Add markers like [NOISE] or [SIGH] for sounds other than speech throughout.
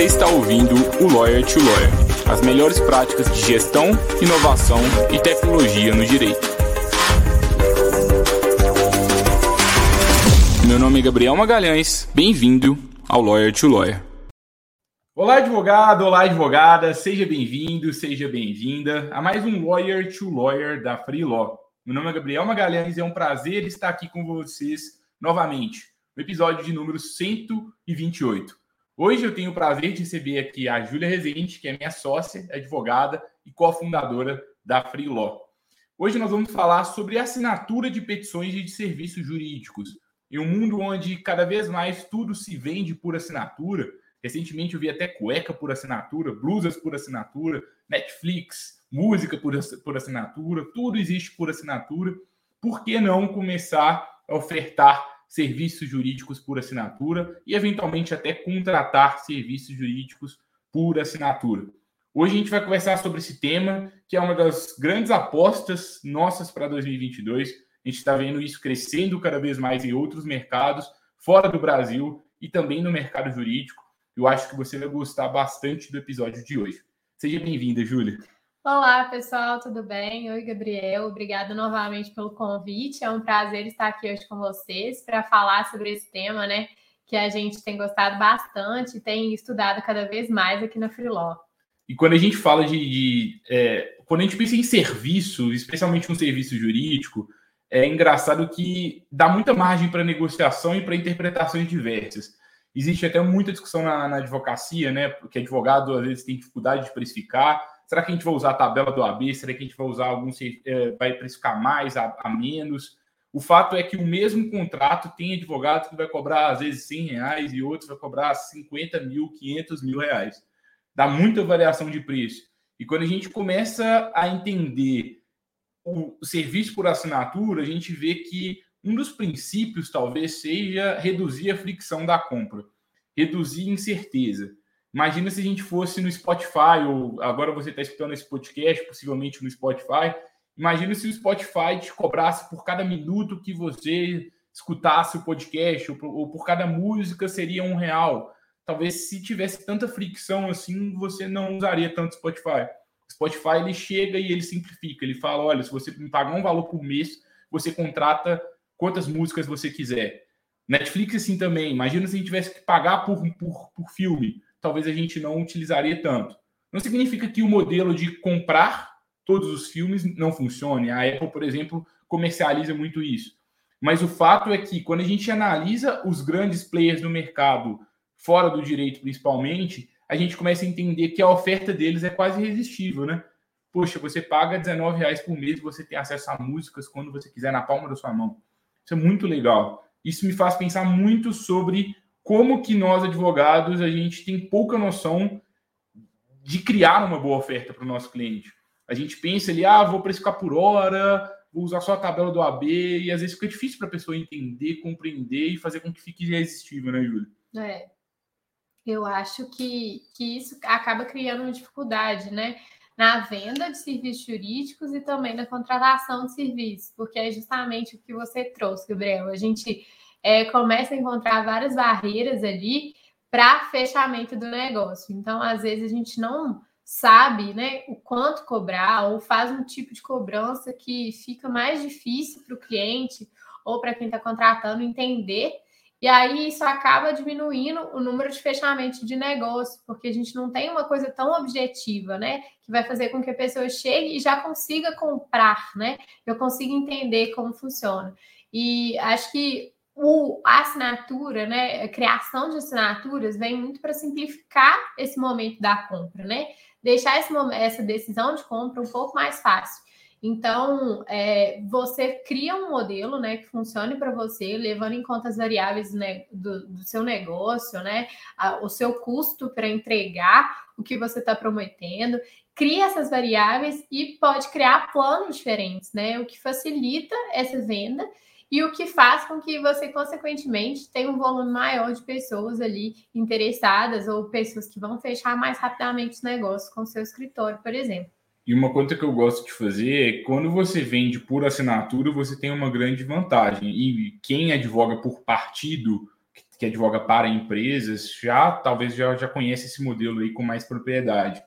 Você está ouvindo o Lawyer to Lawyer, as melhores práticas de gestão, inovação e tecnologia no direito. Meu nome é Gabriel Magalhães, bem-vindo ao Lawyer to Lawyer. Olá, advogado, olá, advogada, seja bem-vindo, seja bem-vinda a mais um Lawyer to Lawyer da Free Law. Meu nome é Gabriel Magalhães e é um prazer estar aqui com vocês novamente, no episódio de número 128. Hoje eu tenho o prazer de receber aqui a Júlia Rezende, que é minha sócia, advogada e cofundadora da Free Law. Hoje nós vamos falar sobre assinatura de petições e de serviços jurídicos. Em um mundo onde cada vez mais tudo se vende por assinatura, recentemente eu vi até cueca por assinatura, blusas por assinatura, Netflix, música por assinatura, tudo existe por assinatura. Por que não começar a ofertar serviços jurídicos por assinatura e, eventualmente, até contratar serviços jurídicos por assinatura. Hoje a gente vai conversar sobre esse tema, que é uma das grandes apostas nossas para 2022. A gente está vendo isso crescendo cada vez mais em outros mercados, fora do Brasil e também no mercado jurídico. Eu acho que você vai gostar bastante do episódio de hoje. Seja bem-vinda, Júlia. Olá, pessoal, tudo bem? Oi, Gabriel. Obrigada novamente pelo convite. É um prazer estar aqui hoje com vocês para falar sobre esse tema, né? Que a gente tem gostado bastante e tem estudado cada vez mais aqui na Freeló. E quando a gente fala de. de é, quando a gente pensa em serviço, especialmente um serviço jurídico, é engraçado que dá muita margem para negociação e para interpretações diversas. Existe até muita discussão na, na advocacia, né? Porque advogado às vezes tem dificuldade de precificar Será que a gente vai usar a tabela do AB? Será que a gente vai usar algum, é, vai precificar mais, a, a, menos? O fato é que o mesmo contrato tem advogado que vai cobrar, às vezes, 100 reais e outros vai cobrar 50 mil, 500 mil reais. Dá muita variação de preço. E quando a gente começa a entender o serviço por assinatura, a gente vê que um dos princípios talvez seja reduzir a fricção da compra, reduzir incerteza. Imagina se a gente fosse no Spotify, ou agora você está escutando esse podcast, possivelmente no Spotify. Imagina se o Spotify te cobrasse por cada minuto que você escutasse o podcast, ou por, ou por cada música seria um real. Talvez se tivesse tanta fricção assim, você não usaria tanto Spotify. Spotify ele chega e ele simplifica. Ele fala: olha, se você me pagar um valor por mês, você contrata quantas músicas você quiser. Netflix assim também. Imagina se a gente tivesse que pagar por, por, por filme talvez a gente não utilizaria tanto. Não significa que o modelo de comprar todos os filmes não funcione. A Apple, por exemplo, comercializa muito isso. Mas o fato é que quando a gente analisa os grandes players no mercado, fora do direito principalmente, a gente começa a entender que a oferta deles é quase irresistível, né? Poxa, você paga R$19,00 por mês e você tem acesso a músicas quando você quiser na palma da sua mão. Isso é muito legal. Isso me faz pensar muito sobre como que nós, advogados, a gente tem pouca noção de criar uma boa oferta para o nosso cliente. A gente pensa ali, ah, vou precificar por hora, vou usar só a tabela do AB, e às vezes fica difícil para a pessoa entender, compreender e fazer com que fique irresistível, né, Júlia? É. Eu acho que, que isso acaba criando uma dificuldade, né? Na venda de serviços jurídicos e também na contratação de serviços, porque é justamente o que você trouxe, Gabriel. A gente é, começa a encontrar várias barreiras ali para fechamento do negócio. Então, às vezes, a gente não sabe né, o quanto cobrar, ou faz um tipo de cobrança que fica mais difícil para o cliente ou para quem está contratando entender. E aí isso acaba diminuindo o número de fechamento de negócio, porque a gente não tem uma coisa tão objetiva, né? Que vai fazer com que a pessoa chegue e já consiga comprar, né? Eu consiga entender como funciona. E acho que o, a assinatura, né, a criação de assinaturas vem muito para simplificar esse momento da compra, né? Deixar esse, essa decisão de compra um pouco mais fácil. Então, é, você cria um modelo né, que funcione para você, levando em conta as variáveis né, do, do, seu negócio, né, a, o seu custo para entregar o que você está prometendo, cria essas variáveis e pode criar planos diferentes, né, o que facilita essa venda e o que faz com que você, consequentemente, tenha um volume maior de pessoas ali interessadas ou pessoas que vão fechar mais rapidamente os negócios com seu escritório, por exemplo. E uma conta que eu gosto de fazer é quando você vende por assinatura, você tem uma grande vantagem. E quem advoga por partido, que advoga para empresas já talvez já, já conhece esse modelo aí com mais propriedade.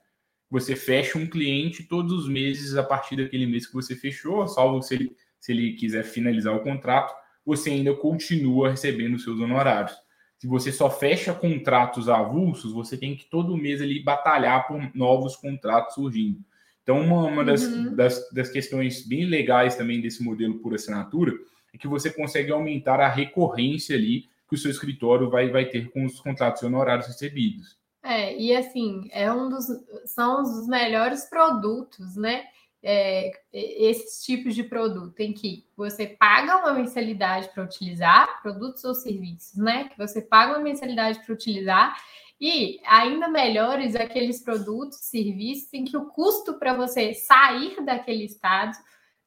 Você fecha um cliente todos os meses a partir daquele mês que você fechou, salvo se ele, se ele quiser finalizar o contrato, você ainda continua recebendo seus honorários. Se você só fecha contratos avulsos, você tem que todo mês ali batalhar por novos contratos surgindo. Então, uma, uma das, uhum. das, das, questões bem legais também desse modelo por assinatura é que você consegue aumentar a recorrência ali que o seu escritório vai, vai ter com os contratos honorários recebidos. É, e assim, é um dos, são os melhores produtos, né? É, esses tipos de produto em que você paga uma mensalidade para utilizar produtos ou serviços, né? Que você paga uma mensalidade para utilizar e ainda melhores aqueles produtos, serviços em que o custo para você sair daquele estado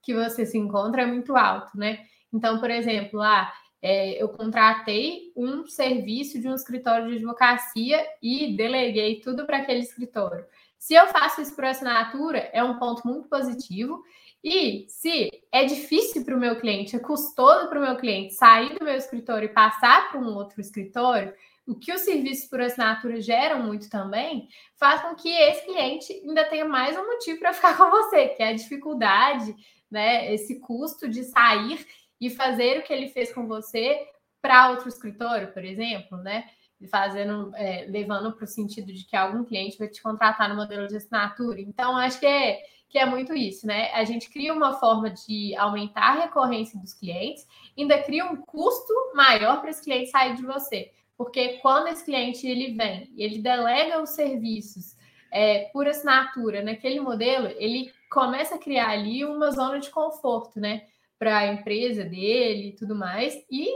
que você se encontra é muito alto, né? Então, por exemplo, lá é, eu contratei um serviço de um escritório de advocacia e deleguei tudo para aquele escritório. Se eu faço isso por assinatura, é um ponto muito positivo. E se é difícil para o meu cliente, é custoso para o meu cliente sair do meu escritório e passar para um outro escritório, o que os serviços por assinatura geram muito também, faz com que esse cliente ainda tenha mais um motivo para [LAUGHS] ficar com você, que é a dificuldade, né, esse custo de sair e fazer o que ele fez com você para outro escritório, por exemplo, né? Fazendo, é, levando para o sentido de que algum cliente vai te contratar no modelo de assinatura. Então, acho que é, que é muito isso, né? A gente cria uma forma de aumentar a recorrência dos clientes, ainda cria um custo maior para esse cliente sair de você. Porque quando esse cliente ele vem e ele delega os serviços é, por assinatura naquele modelo, ele começa a criar ali uma zona de conforto, né? Para a empresa dele e tudo mais. E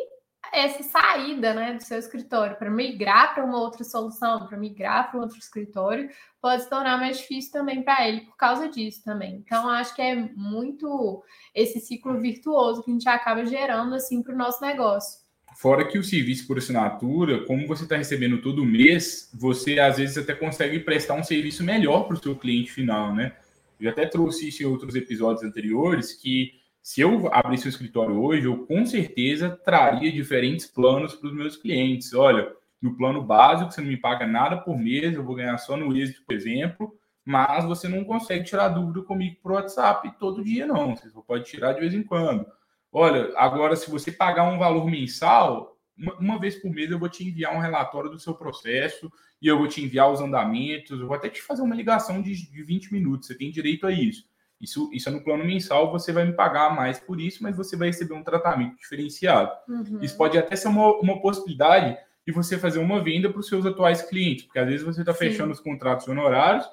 essa saída né, do seu escritório para migrar para uma outra solução, para migrar para um outro escritório, pode se tornar mais difícil também para ele por causa disso também. Então, acho que é muito esse ciclo virtuoso que a gente acaba gerando assim para o nosso negócio. Fora que o serviço por assinatura, como você está recebendo todo mês, você às vezes até consegue prestar um serviço melhor para o seu cliente final, né? Eu até trouxe isso em outros episódios anteriores, que se eu abrisse o escritório hoje, eu com certeza traria diferentes planos para os meus clientes. Olha, no plano básico, você não me paga nada por mês, eu vou ganhar só no êxito, por exemplo, mas você não consegue tirar dúvida comigo por WhatsApp todo dia, não. Você só pode tirar de vez em quando. Olha, agora, se você pagar um valor mensal, uma, uma, vez por mês eu vou te enviar um relatório do seu processo e eu vou te enviar os andamentos, eu vou até te fazer uma ligação de, de 20 minutos, você tem direito a isso. Isso, isso é no plano mensal, você vai me pagar mais por isso, mas você vai receber um tratamento diferenciado. Uhum. Isso pode até ser uma, uma possibilidade de você fazer uma venda para os seus atuais clientes, porque às vezes você está fechando os contratos honorários,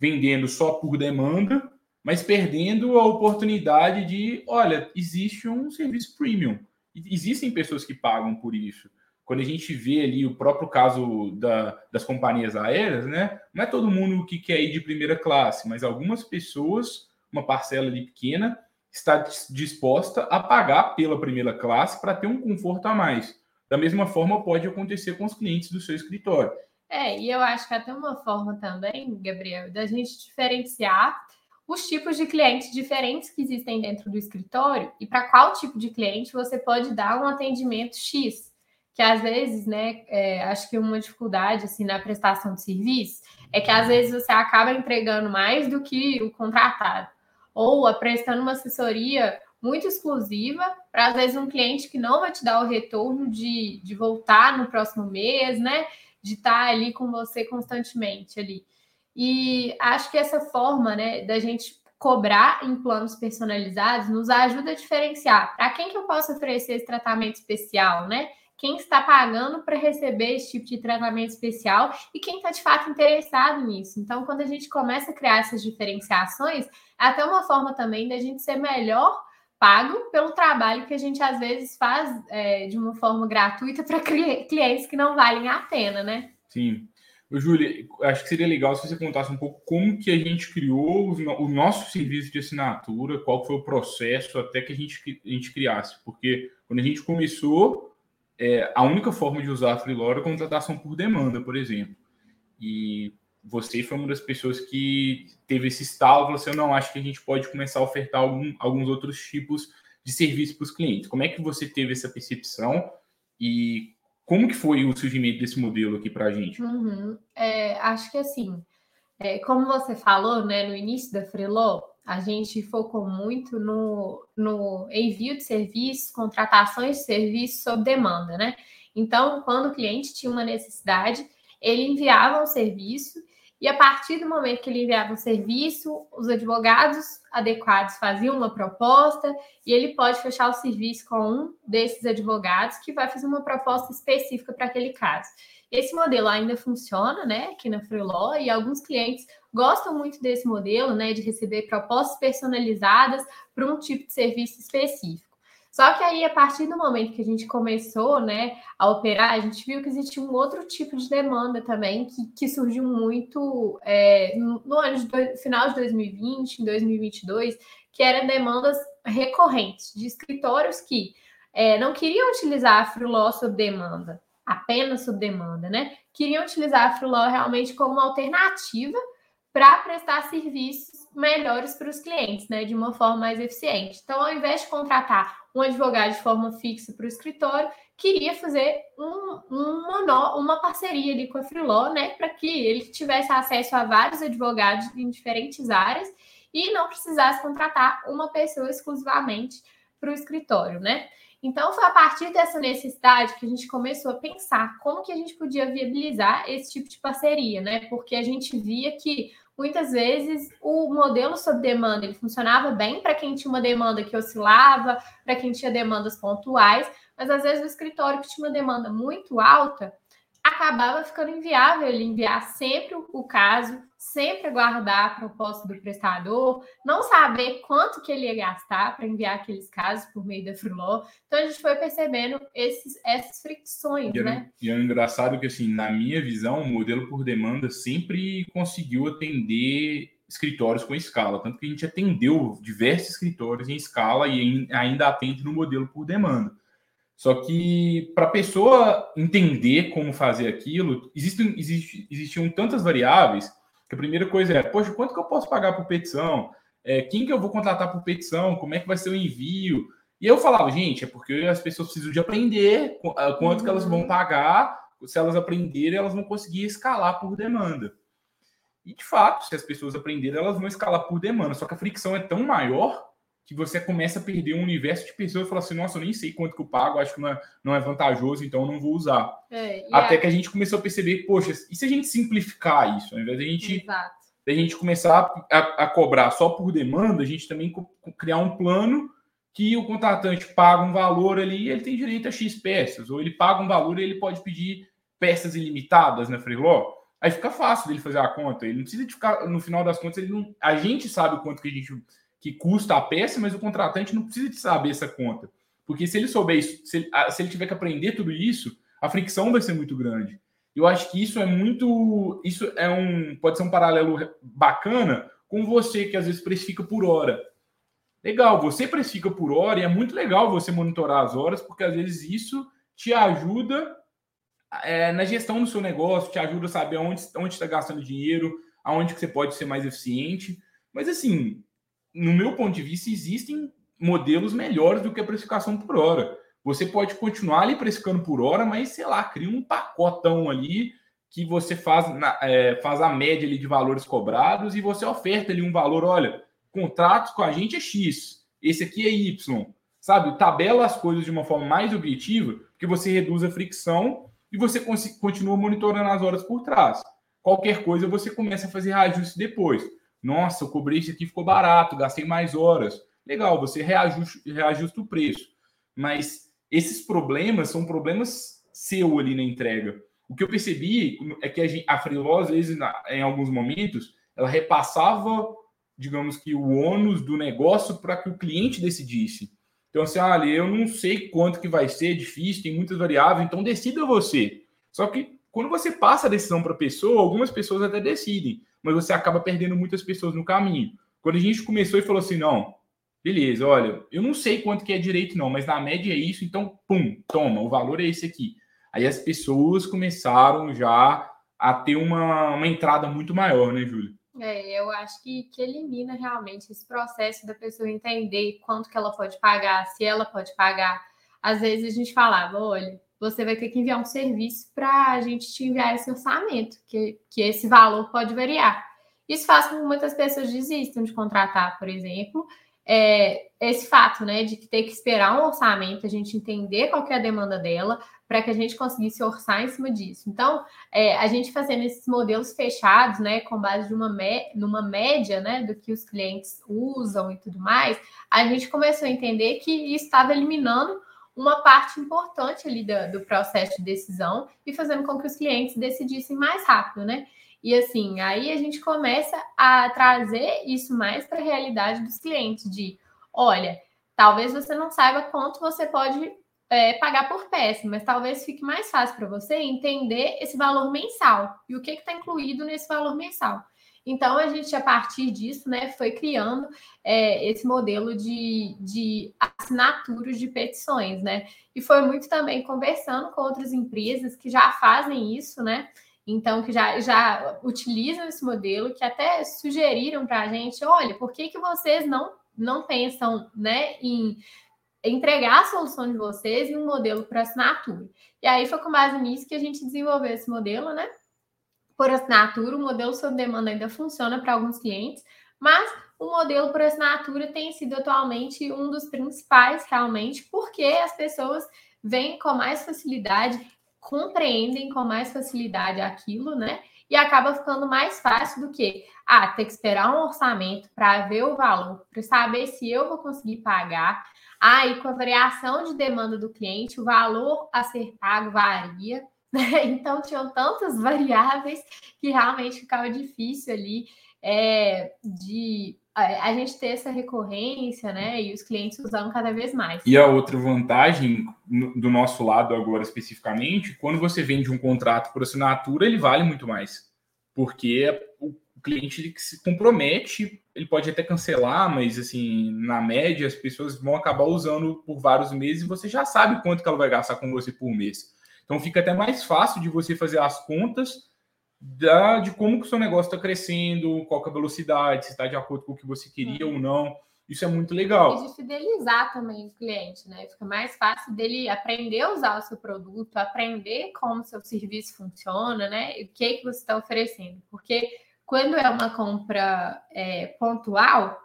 vendendo só por demanda, mas perdendo a oportunidade de, olha, existe um serviço premium. Existem pessoas que pagam por isso. Quando a gente vê ali o próprio caso da, das companhias aéreas, né? Não é todo mundo que quer ir de primeira classe, mas algumas pessoas, uma parcela ali pequena, está disposta a pagar pela primeira classe para ter um conforto a mais. Da mesma forma, pode acontecer com os clientes do seu escritório. É, e eu acho que até uma forma também, Gabriel, da gente diferenciar os tipos de clientes diferentes que existem dentro do escritório e para qual tipo de cliente você pode dar um atendimento X. Que às vezes, né, é, acho que uma dificuldade assim na prestação de serviço é que às vezes você acaba entregando mais do que o contratado, ou prestando uma assessoria muito exclusiva para às vezes um cliente que não vai te dar o retorno de, de voltar no próximo mês, né? De estar ali com você constantemente ali. E acho que essa forma né, da gente cobrar em planos personalizados nos ajuda a diferenciar para quem que eu posso oferecer esse tratamento especial, né? Quem está pagando para receber esse tipo de tratamento especial e quem está de fato interessado nisso. Então, quando a gente começa a criar essas diferenciações, é até uma forma também da gente ser melhor pago pelo trabalho que a gente às vezes faz é, de uma forma gratuita para clientes que não valem a pena, né? Sim. Júlia, acho que seria legal se você contasse um pouco como que a gente criou o nosso serviço de assinatura, qual foi o processo até que a gente, a gente criasse. Porque quando a gente começou, é, a única forma de usar a Freelore é contratação por demanda, por exemplo. E você foi uma das pessoas que teve esse estalo, você não acha que a gente pode começar a ofertar algum, alguns outros tipos de serviço para os clientes. Como é que você teve essa percepção e como que foi o surgimento desse modelo aqui para a gente? Uhum. É, acho que assim, é, como você falou, né, no início da Freeló, a gente focou muito no, no envio de serviços, contratações de serviços sob demanda, né? Então, quando o cliente tinha uma necessidade, ele enviava um serviço e a partir do momento que ele enviava um serviço, os advogados adequados faziam uma proposta e ele pode fechar o serviço com um desses advogados que vai fazer uma proposta específica para aquele caso. Esse modelo ainda funciona, né, aqui na Freeló, e alguns clientes gostam muito desse modelo, né, de receber propostas personalizadas para um tipo de serviço específico. Só que aí, a partir do momento que a gente começou né, a operar, a gente viu que existia um outro tipo de demanda também, que, que surgiu muito é, no ano de final de 2020, em 2022, que eram demandas recorrentes de escritórios que é, não queriam utilizar a Freeló sob demanda, apenas sob demanda, né? Queriam utilizar a Freeló realmente como uma alternativa para prestar serviços melhores para os clientes, né, de uma forma mais eficiente. Então, ao invés de contratar um advogado de forma fixa para o escritório, queria fazer um, uma, uma parceria ali com a Freeló, né, para que ele tivesse acesso a vários advogados em diferentes áreas e não precisasse contratar uma pessoa exclusivamente para o escritório, né? Então, foi a partir dessa necessidade que a gente começou a pensar como que a gente podia viabilizar esse tipo de parceria, né? Porque a gente via que muitas vezes o modelo sob demanda ele funcionava bem para quem tinha uma demanda que oscilava, para quem tinha demandas pontuais, mas às vezes o escritório que tinha uma demanda muito alta acabava ficando inviável ele enviar sempre o caso, sempre aguardar a proposta do prestador, não saber quanto que ele ia gastar para enviar aqueles casos por meio da Freeló. Então a gente foi percebendo esses, essas fricções, e né? e é engraçado que, assim, na minha visão, o modelo por demanda sempre conseguiu atender escritórios com escala, tanto que a gente atendeu diversos escritórios em escala e ainda atende no modelo por demanda. Só que para a pessoa entender como fazer aquilo, existem, existe, existiam tantas variáveis que a primeira coisa é, poxa, quanto que eu posso pagar por petição? É, quem que eu vou contratar por petição? Como é que vai ser o envio? E eu falava, gente, é porque as pessoas precisam de aprender quanto uhum. que elas vão uhum. pagar. Se elas aprenderem, elas vão conseguir escalar por demanda. E de fato, se as pessoas aprenderem, elas vão escalar por demanda. Só que a fricção é tão maior que você começa a perder um universo de pessoas e fala assim, nossa, eu nem sei quanto que eu pago, acho que não é, não é vantajoso, então eu não vou usar. É, Até é... que a gente começou a perceber, poxa, e se a gente simplificar isso? Ao invés de a gente, a gente começar a, a, cobrar só por demanda, a gente também criar um plano que o contratante paga um valor ali e ele tem direito a X peças, ou ele paga um valor e ele pode pedir peças ilimitadas na Freeló. Aí fica fácil dele fazer a conta. Ele não precisa de ficar, no final das contas, ele não, a gente sabe o quanto que a gente que custa a peça, mas o contratante não precisa de saber essa conta. Porque se ele souber isso, se ele, se ele tiver que aprender tudo isso, a fricção vai ser muito grande. Eu acho que isso é muito. Isso é um. Pode ser um paralelo bacana com você que às vezes precifica por hora. Legal, você precifica por hora e é muito legal você monitorar as horas, porque às vezes isso te ajuda é, na gestão do seu negócio, te ajuda a saber onde está gastando dinheiro, aonde que você pode ser mais eficiente. Mas assim, no meu ponto de vista, existem modelos melhores do que a precificação por hora. Você pode continuar ali precificando por hora, mas sei lá, cria um pacotão ali que você faz, na, é, faz a média ali de valores cobrados e você oferta ali um valor, olha, contratos com a gente é X, esse aqui é Y, sabe? Tabela as coisas de uma forma mais objetiva, que você reduz a fricção e você continua monitorando as horas por trás. Qualquer coisa você começa a fazer ajuste depois. Nossa, eu cobrei isso aqui, ficou barato, gastei mais horas. Legal, você reajusta, reajusta o preço. Mas esses problemas são problemas seu ali na entrega. O que eu percebi é que a, gente, a Freeló, às vezes, em alguns momentos, ela repassava, digamos que, o ônus do negócio para que o cliente decidisse. Então, assim, olha, eu não sei quanto que vai ser, é difícil, tem muitas variáveis, então decida você. Só que quando você passa a decisão para a pessoa, algumas pessoas até decidem mas você acaba perdendo muitas pessoas no caminho. Quando a gente começou e falou assim, não, beleza, olha, eu não sei quanto que é direito não, mas na média é isso, então, pum, toma, o valor é esse aqui. Aí as pessoas começaram já a ter uma, uma entrada muito maior, né, Júlia? É, eu acho que, que elimina realmente esse processo da pessoa entender quanto que ela pode pagar, se ela pode pagar. Às vezes a gente falava, olha, você vai ter que enviar um serviço para a gente te enviar esse orçamento, que, que esse valor pode variar. Isso faz com que muitas pessoas desistam de contratar, por exemplo, é, esse fato, né, de ter que esperar um orçamento, a gente entender qual é a demanda dela, para que a gente conseguisse orçar em cima disso. Então, é, a gente fazendo esses modelos fechados, né, com base de uma numa média, né, do que os clientes usam e tudo mais, a gente começou a entender que estava eliminando uma parte importante ali do, do processo de decisão e fazendo com que os clientes decidissem mais rápido, né? E assim, aí a gente começa a trazer isso mais para a realidade dos clientes, de olha, talvez você não saiba quanto você pode é, pagar por peça, mas talvez fique mais fácil para você entender esse valor mensal e o que está incluído nesse valor mensal. Então, a gente, a partir disso, né, foi criando é, esse modelo de, de assinaturas de petições, né? E foi muito também conversando com outras empresas que já fazem isso, né? então que já, já utilizam esse modelo, que até sugeriram para a gente, olha, por que, que vocês não, não pensam né, em entregar a solução de vocês em um modelo para assinatura? E aí foi com base nisso que a gente desenvolveu esse modelo, né? Por assinatura, o modelo sob demanda ainda funciona para alguns clientes, mas o modelo por assinatura tem sido atualmente um dos principais, realmente, porque as pessoas vêm com mais facilidade compreendem com mais facilidade aquilo, né? E acaba ficando mais fácil do que ah, ter que esperar um orçamento para ver o valor, para saber se eu vou conseguir pagar. Ah, e com a variação de demanda do cliente, o valor a ser pago varia. Né? [LAUGHS] Então, tinham tantas variáveis que realmente ficava difícil ali é, de a gente ter essa recorrência, né? E os clientes usando cada vez mais. E a outra vantagem do nosso lado agora especificamente, quando você vende um contrato por assinatura, ele vale muito mais. Porque o cliente ele se compromete, ele pode até cancelar, mas assim, na média as pessoas vão acabar usando por vários meses e você já sabe quanto que ela vai gastar com você por mês. Então fica até mais fácil de você fazer as contas da, de como que o seu negócio está crescendo, qual é a velocidade, se está de acordo com o que você queria uhum. ou não. Isso é muito legal. E de fidelizar também o cliente, né? Fica mais fácil dele aprender a usar o seu produto, aprender como o seu serviço funciona, né? E o que, que você está oferecendo. Porque quando é uma compra é, pontual,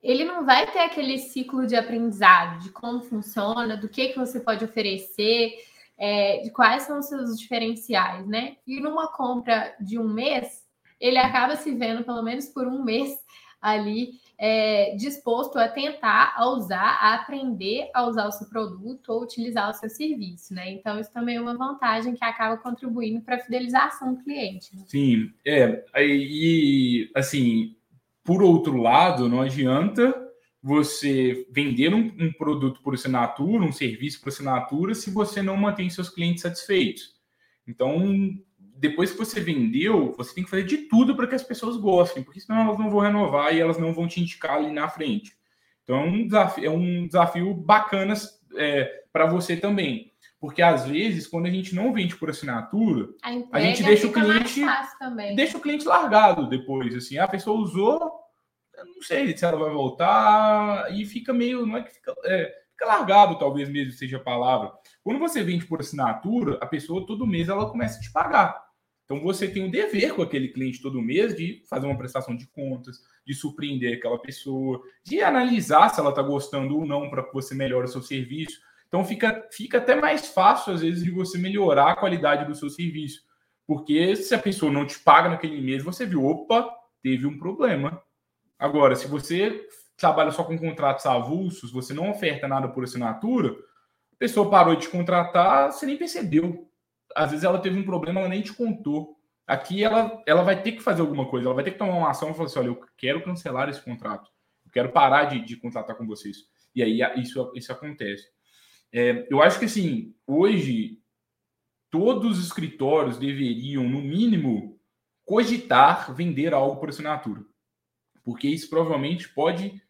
ele não vai ter aquele ciclo de aprendizado de como funciona, do que, que você pode oferecer é, de quais são os seus diferenciais, né? E numa compra de um mês, ele acaba se vendo, pelo menos por um mês, ali é, disposto a tentar, a usar, a aprender a usar o seu produto ou utilizar o seu serviço, né? Então, isso também é uma vantagem que acaba contribuindo para a fidelização do cliente. Né? Sim, é. E, assim, por outro lado, não adianta você vender um, um, produto por assinatura, um serviço por assinatura, se você não mantém seus clientes satisfeitos. Então, depois que você vendeu, você tem que fazer de tudo para que as pessoas gostem, porque senão elas não vão renovar e elas não vão te indicar ali na frente. Então, é um desafio, é um desafio bacana é, para você também. Porque às vezes, quando a gente não vende por assinatura, a, a gente deixa o cliente deixa o cliente largado depois. Assim, a pessoa usou, não sei se ela vai voltar e fica meio, não é que fica, é, fica largado, talvez mesmo seja a palavra. Quando você vende por assinatura, a pessoa todo mês ela começa a te pagar. Então você tem um dever com aquele cliente todo mês de fazer uma prestação de contas, de surpreender aquela pessoa, de analisar se ela está gostando ou não para que você melhore o seu serviço. Então fica, fica até mais fácil, às vezes, de você melhorar a qualidade do seu serviço. Porque se a pessoa não te paga naquele mês, você viu, opa, teve um problema. Agora, se você trabalha só com contratos avulsos, você não oferta nada por assinatura, a pessoa parou de te contratar, você nem percebeu. Às vezes ela teve um problema, ela nem te contou. Aqui ela, ela vai ter que fazer alguma coisa, ela vai ter que tomar uma ação e falar assim: olha, eu quero cancelar esse contrato, eu quero parar de, de contratar com vocês. E aí isso, isso acontece. É, eu acho que assim, hoje todos os escritórios deveriam, no mínimo, cogitar vender algo por assinatura porque isso provavelmente pode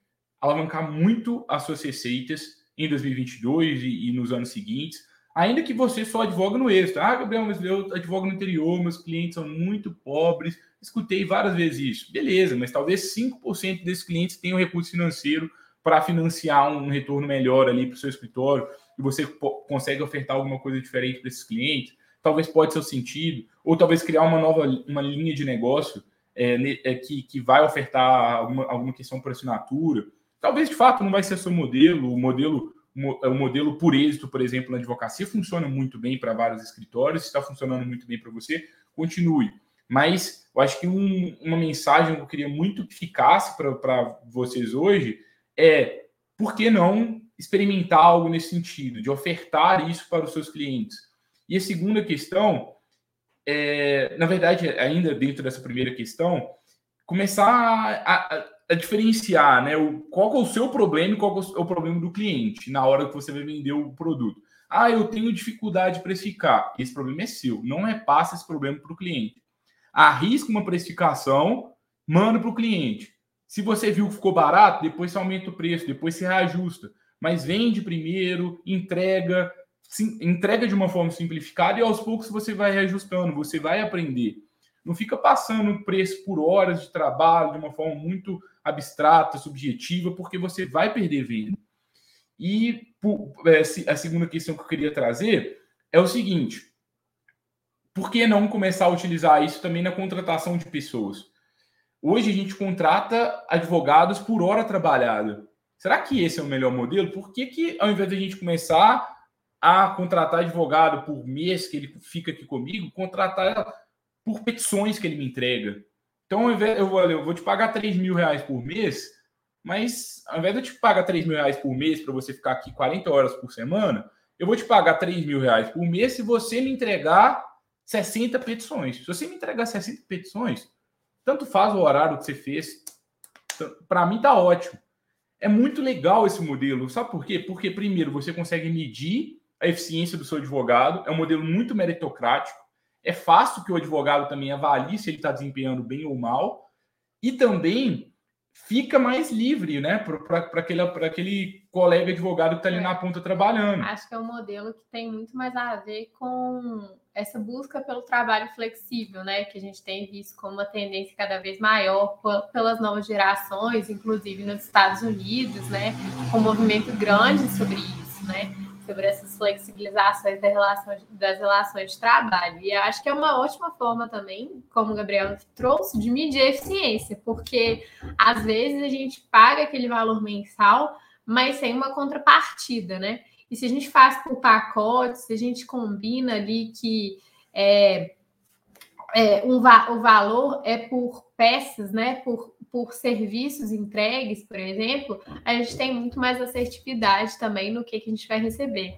alavancar muito as suas receitas em 2022 e, e nos anos seguintes, ainda que você só advoga no êxito. Ah, Gabriel, mas eu advogo no interior, meus clientes são muito pobres. Escutei várias vezes isso. Beleza, mas talvez 5% desses clientes tenham recurso financeiro para financiar um retorno melhor ali para o seu escritório. e você consegue ofertar alguma coisa diferente para esses clientes, talvez pode ser o sentido, ou talvez criar uma nova uma linha de negócio é, é, que, que vai ofertar alguma, alguma questão por assinatura. Talvez de fato não vai ser seu modelo, o modelo o modelo por êxito, por exemplo, na advocacia funciona muito bem para vários escritórios, está funcionando muito bem para você, continue. Mas eu acho que um, uma mensagem que eu queria muito que ficasse para vocês hoje é por que não experimentar algo nesse sentido, de ofertar isso para os seus clientes. E a segunda questão, é, na verdade, ainda dentro dessa primeira questão, começar a, a, a diferenciar né, o, qual é o seu problema e qual é o problema do cliente na hora que você vai vender o produto. Ah, eu tenho dificuldade de precificar. Esse problema é seu. Não repassa esse problema para o cliente. Arrisca uma precificação, manda para o cliente. Se você viu que ficou barato, depois você aumenta o preço, depois você reajusta. Mas vende primeiro, entrega, entrega de uma forma simplificada e aos poucos você vai reajustando, você vai aprender. Não fica passando preço por horas de trabalho de uma forma muito abstrata, subjetiva, porque você vai perder venda. E é, a segunda questão que eu queria trazer é o seguinte: por que não começar a utilizar isso também na contratação de pessoas? Hoje a gente contrata advogados por hora trabalhada. Será que esse é o melhor modelo? Por que, que ao invés de a gente começar a contratar advogado por mês que ele fica aqui comigo, contratar por petições que ele me entrega? Então, eu vou, eu vou te pagar 3 mil reais por mês, mas ao invés de eu te pagar 3 mil reais por mês para você ficar aqui 40 horas por semana, eu vou te pagar 3 mil reais por mês se você me entregar 60 petições. Se você me entregar 60 petições, tanto faz o horário que você fez, para mim tá ótimo. É muito legal esse modelo. Sabe por quê? Porque, primeiro, você consegue medir a eficiência do seu advogado, é um modelo muito meritocrático. É fácil que o advogado também avalie se ele está desempenhando bem ou mal. E também fica mais livre, né, para aquele, aquele colega advogado que está ali é. na ponta trabalhando. Acho que é um modelo que tem muito mais a ver com essa busca pelo trabalho flexível, né, que a gente tem visto como uma tendência cada vez maior pelas novas gerações, inclusive nos Estados Unidos, né, com um movimento grande sobre isso, né sobre essas flexibilizações das relações, das relações de trabalho. E acho que é uma ótima forma também, como o Gabriel trouxe, de medir a eficiência, porque às vezes a gente paga aquele valor mensal, mas sem uma contrapartida, né? E se a gente faz por pacote, se a gente combina ali que é, é, um, o valor é por peças, né? Por por serviços entregues, por exemplo, a gente tem muito mais assertividade também no que, que a gente vai receber.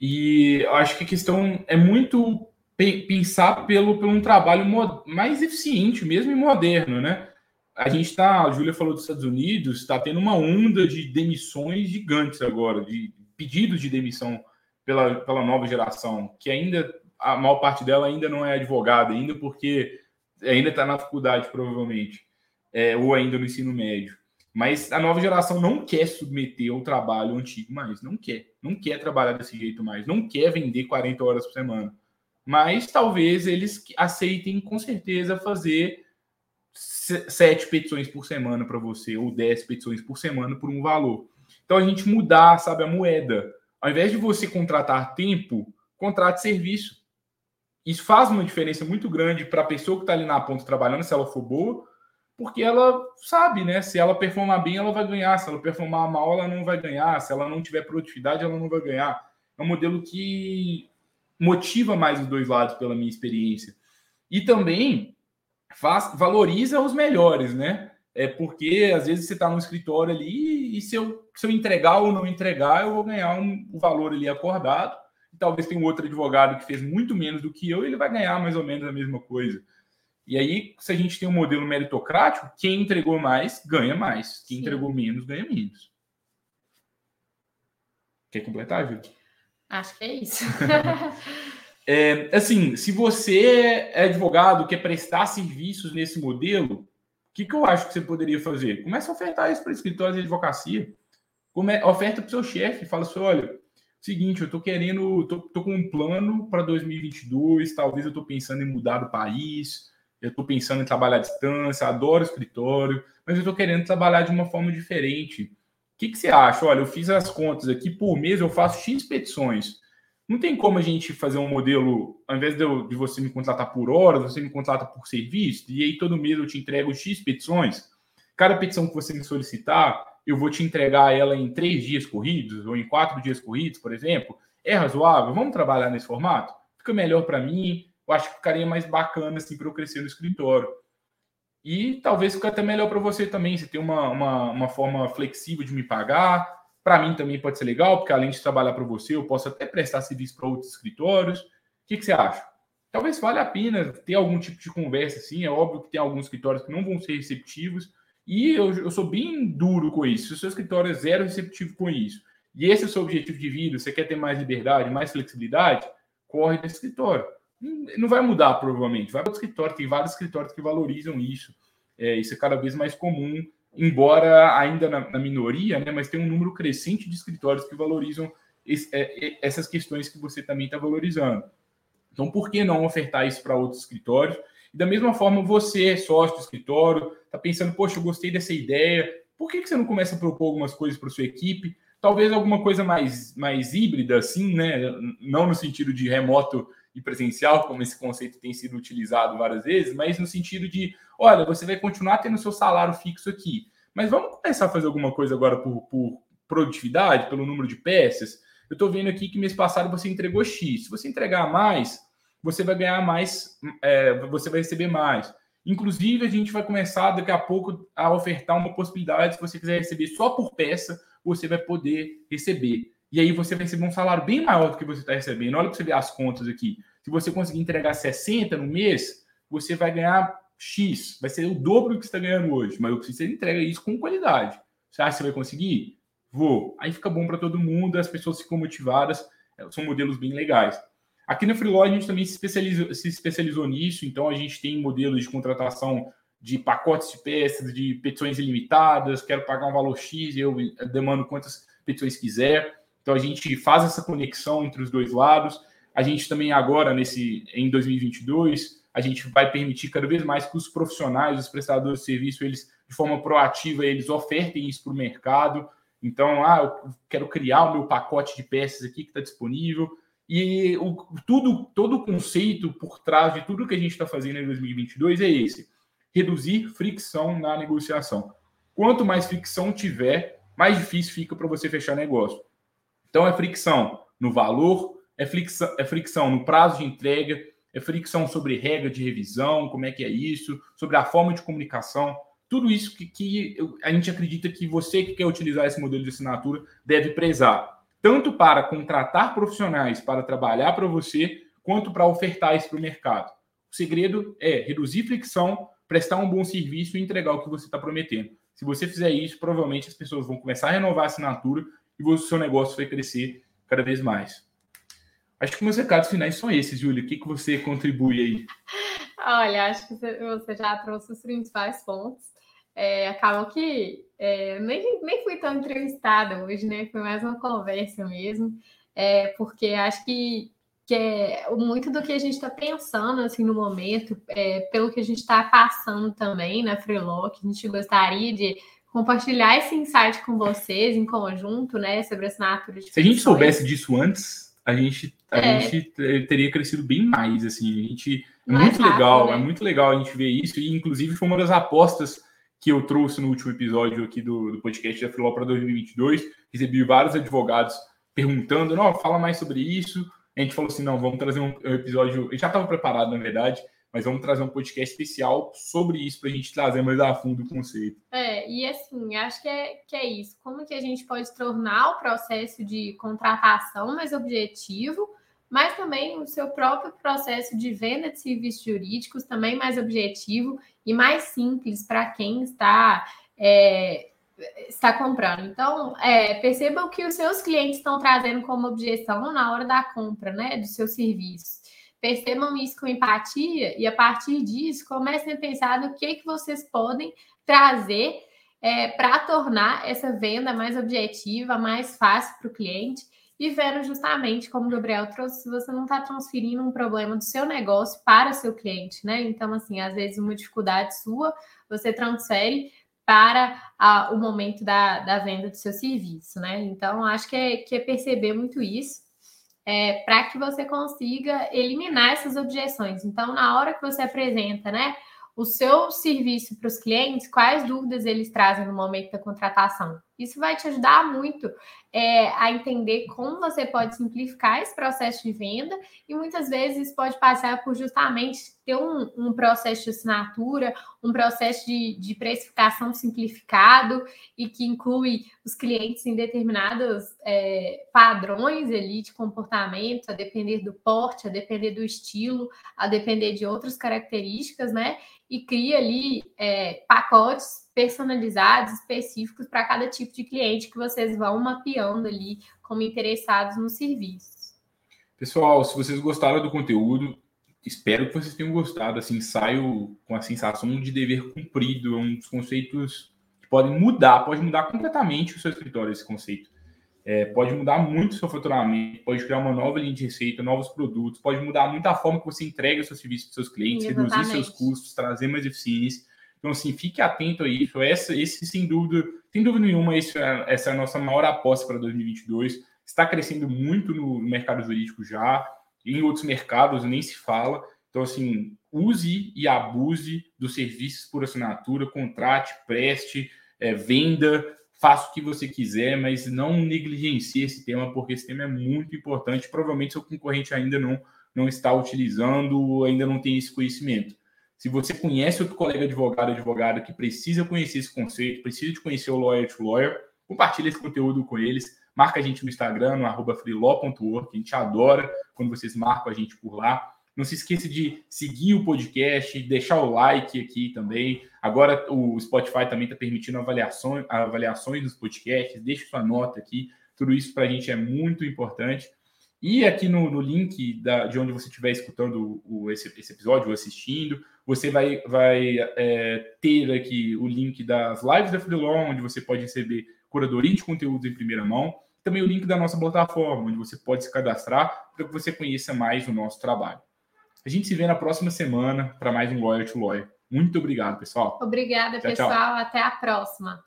E eu acho que a questão é muito pensar pelo, pelo um trabalho mais eficiente mesmo e moderno, né? A gente está, a Júlia falou dos Estados Unidos, está tendo uma onda de demissões gigantes agora, de pedidos de demissão pela, pela nova geração, que ainda, a maior parte dela ainda não é advogada, ainda porque ainda está na faculdade, provavelmente é, ou ainda no ensino médio. Mas a nova geração não quer submeter ao trabalho antigo mais, não quer, não quer trabalhar desse jeito mais, não quer vender 40 horas por semana. Mas talvez eles aceitem com certeza fazer sete petições por semana para você, ou dez petições por semana por um valor. Então a gente mudar, sabe, a moeda. Ao invés de você contratar tempo, contrate serviço. Isso faz uma diferença muito grande para a pessoa que está ali na ponta trabalhando, se ela for boa, porque ela sabe, né? Se ela performar bem, ela vai ganhar. Se ela performar mal, ela não vai ganhar. Se ela não tiver produtividade, ela não vai ganhar. É um modelo que motiva mais os dois lados, pela minha experiência. E também faz, valoriza os melhores, né? É porque às vezes você está no escritório ali e se eu, se eu entregar ou não entregar, eu vou ganhar um, valor ali acordado. E talvez tenha um outro advogado que fez muito menos do que eu, ele vai ganhar mais ou menos a mesma coisa. E aí, se a gente tem um modelo meritocrático, quem entregou mais ganha mais, quem Sim. entregou menos ganha menos. Quer completar, Júlio? Acho que é isso. [LAUGHS] é, assim, se você é advogado, quer prestar serviços nesse modelo, o que, que eu acho que você poderia fazer? Começa a ofertar isso para escritórios de advocacia. Come, oferta para o seu chefe, fala assim: olha, seguinte, eu estou querendo, tô, tô com um plano para 2022, talvez eu estou pensando em mudar do país, eu estou pensando em trabalhar à distância, adoro escritório, mas eu estou querendo trabalhar de uma forma diferente. que, que você acha? Olha, eu fiz as contas aqui, por mês eu faço X petições. Não tem como a gente fazer um modelo, ao invés de, eu, de você me contratar por hora, você me contrata por serviço, e aí todo mês eu te entrego X petições. Cada petição que você me solicitar, eu vou te entregar ela em três dias corridos, ou em quatro dias corridos, por exemplo. É razoável? Vamos trabalhar nesse formato? Fica melhor para mim, eu acho que ficaria mais bacana assim, para eu crescer no escritório. E talvez fique até melhor para você também, você tem uma, uma, uma forma flexível de me pagar. Para mim também pode ser legal, porque além de trabalhar para você, eu posso até prestar serviço para outros escritórios. O que, que você acha? Talvez valha a pena ter algum tipo de conversa assim. É óbvio que tem alguns escritórios que não vão ser receptivos. E eu, eu sou bem duro com isso. Se o seu escritório é zero receptivo com isso, e esse é o seu objetivo de vida, você quer ter mais liberdade, mais flexibilidade, corre desse escritório não vai mudar, provavelmente. Vai para o escritório, tem vários escritórios que valorizam isso. É, isso é cada vez mais comum, embora ainda na, na, minoria, né, mas tem um número crescente de escritórios que valorizam esse, é, é essas questões que você também está valorizando. Então, por que não ofertar isso para outros escritórios? E da mesma forma, você, sócio do escritório, está pensando, poxa, eu gostei dessa ideia, por que, que você não começa a propor algumas coisas para sua equipe? Talvez alguma coisa mais, mais híbrida, assim, né? Não no sentido de remoto e presencial, como esse conceito tem sido utilizado várias vezes, mas no sentido de, olha, você vai continuar tendo seu salário fixo aqui, mas vamos começar a fazer alguma coisa agora por, por produtividade, pelo número de peças. Eu estou vendo aqui que mês passado você entregou X. Se você entregar mais, você vai ganhar mais, é, você vai receber mais. Inclusive, a gente vai começar daqui a pouco a ofertar uma possibilidade, se você quiser receber só por peça, você vai poder receber. E aí você vai receber um salário bem maior do que você está recebendo. Olha para você ver as contas aqui. Se você conseguir entregar 60 no mês, você vai ganhar X. Vai ser o dobro do que você está ganhando hoje. Mas você entrega isso com qualidade. Você acha que você vai conseguir? Vou. Aí fica bom para todo mundo, as pessoas ficam motivadas. É, são modelos bem legais. Aqui na Freelog a gente também se especializou, se especializou nisso, então a gente tem modelos de contratação de pacotes de peças, de petições ilimitadas, quero pagar um valor X, eu demando quantas petições quiser. Então a gente faz essa conexão entre os dois lados. A gente também agora nesse em 2022 a gente vai permitir cada vez mais que os profissionais, os prestadores de serviço, eles de forma proativa eles ofertem isso para o mercado. Então, ah, eu quero criar o meu pacote de peças aqui que está disponível. E o, tudo, todo o conceito por trás de tudo que a gente está fazendo em 2022 é esse: reduzir fricção na negociação. Quanto mais fricção tiver, mais difícil fica para você fechar negócio. Então, é fricção no valor, é fricção, é fricção no prazo de entrega, é fricção sobre regra de revisão, como é que é isso, sobre a forma de comunicação, tudo isso que, que a gente acredita que você que quer utilizar esse modelo de assinatura deve prezar, tanto para contratar profissionais para trabalhar para você, quanto para ofertar isso para o mercado. O segredo é reduzir fricção, prestar um bom serviço e entregar o que você está prometendo. Se você fizer isso, provavelmente as pessoas vão começar a renovar a assinatura e o seu negócio vai crescer cada vez mais. Acho que meus recados finais são esses, Júlia. O que, que você contribui aí? Olha, acho que você já trouxe os principais pontos. É, acabou que é, nem, nem fui tão entrevistada hoje, né? Foi mais uma conversa mesmo, é, porque acho que, que é muito do que a gente está pensando assim no momento, é, pelo que a gente está passando também na Freelock, a gente gostaria de compartilhar esse insight com vocês em conjunto, né, sobre assinatura de Se a gente soubesse disso antes, a gente, a é. gente teria crescido bem mais, assim, a gente é mais muito rápido, legal, né? é muito legal a gente ver isso e inclusive foi uma das apostas que eu trouxe no último episódio aqui do, do podcast da Filó para 2022, recebi vários advogados perguntando, não, fala mais sobre isso, a gente falou assim, não, vamos trazer um episódio, já estava preparado, na verdade, mas vamos trazer um podcast especial sobre isso para a gente trazer mais a fundo o conceito. É, e assim, acho que é, que é isso. Como que a gente pode tornar o processo de contratação mais objetivo, mas também o seu próprio processo de venda de serviços jurídicos também mais objetivo e mais simples para quem está é, está comprando. Então, é, perceba o que os seus clientes estão trazendo como objeção na hora da compra, né, do seu serviço percebam isso com empatia e a partir disso comecem a pensar no que, que vocês podem trazer é, para tornar essa venda mais objetiva, mais fácil para o cliente e vendo justamente como o Gabriel trouxe, se você não está transferindo um problema do seu negócio para o seu cliente, né? Então, assim, às vezes uma dificuldade sua, você transfere para a, o momento da, da venda do seu serviço, né? Então, acho que é, que é perceber muito isso. É, para que você consiga eliminar essas objeções. Então, na hora que você apresenta, né, o seu serviço para os clientes, quais dúvidas eles trazem no momento da contratação. Isso vai te ajudar muito é, a entender como você pode simplificar esse processo de venda e muitas vezes pode passar por justamente ter um, um processo de assinatura, um processo de, de, precificação simplificado e que inclui os clientes em determinados é, padrões ali de comportamento, a depender do porte, a depender do estilo, a depender de outras características, né? e cria ali é, pacotes personalizados, específicos para cada tipo de cliente que vocês vão mapeando ali como interessados no serviço. Pessoal, se vocês gostaram do conteúdo, espero que vocês tenham gostado. Assim, saio com a sensação de dever cumprido, é um dos conceitos que podem mudar, pode mudar completamente o seu escritório esse conceito. É, pode mudar muito o seu faturamento, pode criar uma nova linha de receita, novos produtos, pode mudar muito a forma que você entrega o seu serviço para seus clientes, reduzir seus custos, trazer mais eficiência. Então, assim, fique atento a isso. Essa, esse, sem dúvida, sem dúvida nenhuma, esse, é, essa é a nossa maior aposta para 2022. Está crescendo muito no mercado jurídico já, em outros mercados nem se fala. Então, assim, use e abuse dos serviços por assinatura, contrate, preste, é, venda, faça o que você quiser, mas não negligencie esse tema, porque esse tema é muito importante. Provavelmente seu concorrente ainda não, não está utilizando, ainda não tem esse conhecimento. Se você conhece outro colega advogado, advogada que precisa conhecer esse conceito, precisa de conhecer o Lawyer to Lawyer, compartilhe esse conteúdo com eles. Marca a gente no Instagram, no arroba freelaw.org. A gente adora quando vocês marcam a gente por lá. Não se esqueça de seguir o podcast, deixar o like aqui também. Agora o Spotify também está permitindo avaliações, avaliações dos podcasts. Deixe sua nota aqui. Tudo isso para a gente é muito importante. E aqui no, no link da, de onde você estiver escutando o, esse, esse, episódio ou assistindo, você vai, vai é, ter aqui o link das lives da Freelon, onde você pode receber curadoria de conteúdos em primeira mão. Também o link da nossa plataforma, onde você pode se cadastrar para que você conheça mais o nosso trabalho. A gente se vê na próxima semana para mais um Lawyer to Lawyer. Muito obrigado, pessoal. Obrigada, tchau, pessoal. Tchau. Até a próxima.